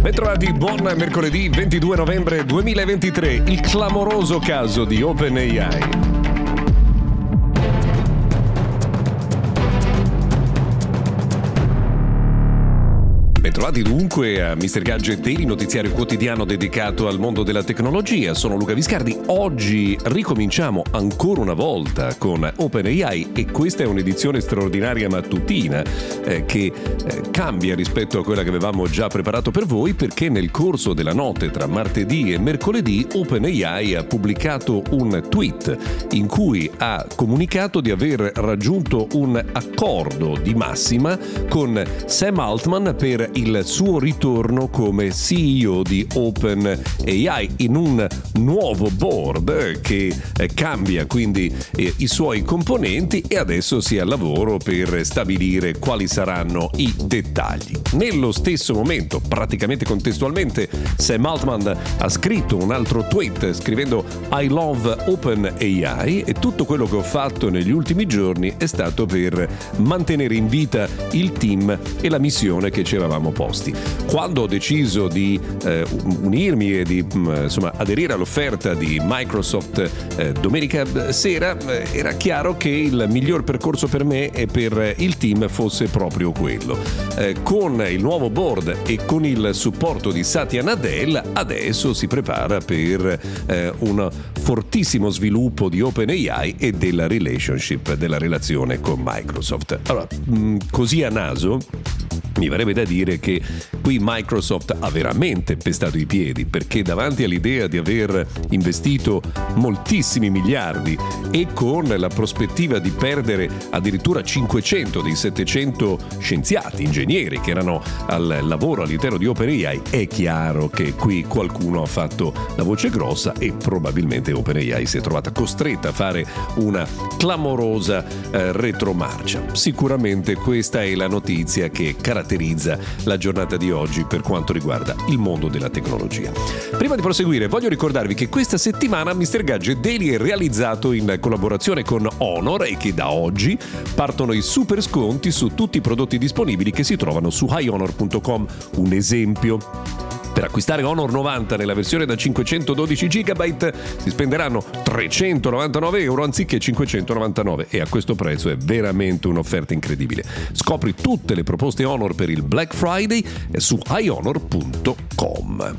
Bentrovati, buon mercoledì 22 novembre 2023, il clamoroso caso di OpenAI. Bentrovati dunque a Mr. Gadget Daily, notiziario quotidiano dedicato al mondo della tecnologia. Sono Luca Viscardi. Oggi ricominciamo ancora una volta con OpenAI e questa è un'edizione straordinaria mattutina eh, che eh, cambia rispetto a quella che avevamo già preparato per voi perché nel corso della notte tra martedì e mercoledì OpenAI ha pubblicato un tweet in cui ha comunicato di aver raggiunto un accordo di massima con Sam Altman per il suo ritorno come CEO di OpenAI in un nuovo board che eh, cambia quindi eh, i suoi componenti e adesso si è al lavoro per stabilire quali saranno i dettagli. Nello stesso momento, praticamente contestualmente, Sam Altman ha scritto un altro tweet scrivendo I love OpenAI e tutto quello che ho fatto negli ultimi giorni è stato per mantenere in vita il team e la missione che ci avevamo posti. Quando ho deciso di eh, unirmi e di mm, insomma, aderire all'offerta di Microsoft eh, domenica sera, eh, era chiaro che il miglior percorso per me e per il team fosse proprio quello. Eh, con il nuovo board e con il supporto di Satya Nadella, adesso si prepara per eh, un fortissimo sviluppo di OpenAI e della relationship, della relazione con Microsoft. Allora, mh, mm, così a naso mi verrebbe da dire che qui Microsoft ha veramente pestato i piedi perché davanti all'idea di aver investito moltissimi miliardi e con la prospettiva di perdere addirittura 500 dei 700 scienziati, ingegneri che erano al lavoro all'interno di OpenAI, è chiaro che qui qualcuno ha fatto la voce grossa e probabilmente OpenAI si è trovata costretta a fare una clamorosa eh, retromarcia. Sicuramente questa è la notizia che caratterizza la giornata di oggi per quanto riguarda il mondo della tecnologia. Prima di proseguire voglio ricordarvi che questa settimana Mr. Gadget Daily è realizzato in collaborazione con Honor e che da oggi partono i super sconti su tutti i prodotti disponibili che si trovano su highhonor.com. Un esempio per acquistare Honor 90 nella versione da 512 GB si spenderanno 399 euro anziché 599 e a questo prezzo è veramente un'offerta incredibile. Scopri tutte le proposte Honor per il Black Friday su iHonor.com.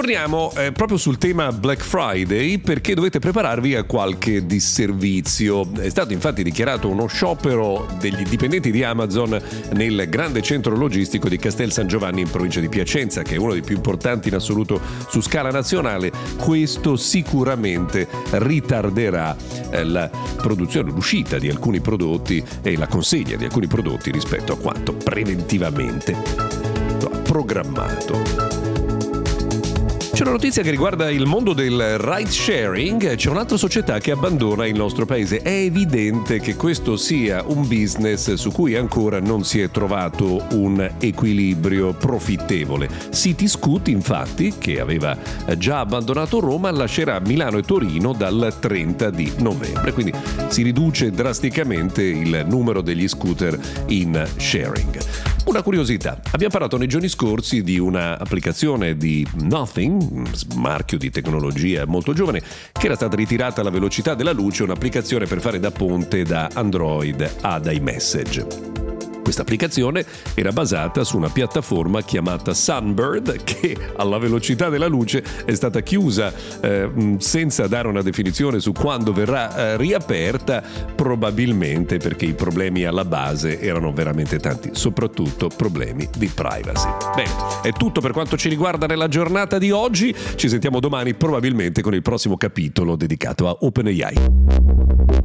Torniamo eh, proprio sul tema Black Friday perché dovete prepararvi a qualche disservizio. È stato infatti dichiarato uno sciopero degli dipendenti di Amazon nel grande centro logistico di Castel San Giovanni in provincia di Piacenza, che è uno dei più importanti in assoluto su scala nazionale. Questo sicuramente ritarderà eh, la produzione, l'uscita di alcuni prodotti e la consegna di alcuni prodotti rispetto a quanto preventivamente programmato. C'è una notizia che riguarda il mondo del ride sharing. C'è un'altra società che abbandona il nostro paese. È evidente che questo sia un business su cui ancora non si è trovato un equilibrio profittevole. City Scoot, infatti, che aveva già abbandonato Roma, lascerà Milano e Torino dal 30 di novembre. Quindi si riduce drasticamente il numero degli scooter in sharing. Una curiosità, abbiamo parlato nei giorni scorsi di un'applicazione di Nothing, marchio di tecnologia molto giovane, che era stata ritirata alla velocità della luce, un'applicazione per fare da ponte da Android ad iMessage. Questa applicazione era basata su una piattaforma chiamata Sunbird che alla velocità della luce è stata chiusa eh, senza dare una definizione su quando verrà eh, riaperta, probabilmente perché i problemi alla base erano veramente tanti, soprattutto problemi di privacy. Bene, è tutto per quanto ci riguarda nella giornata di oggi, ci sentiamo domani probabilmente con il prossimo capitolo dedicato a OpenAI.